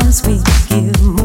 dance with you.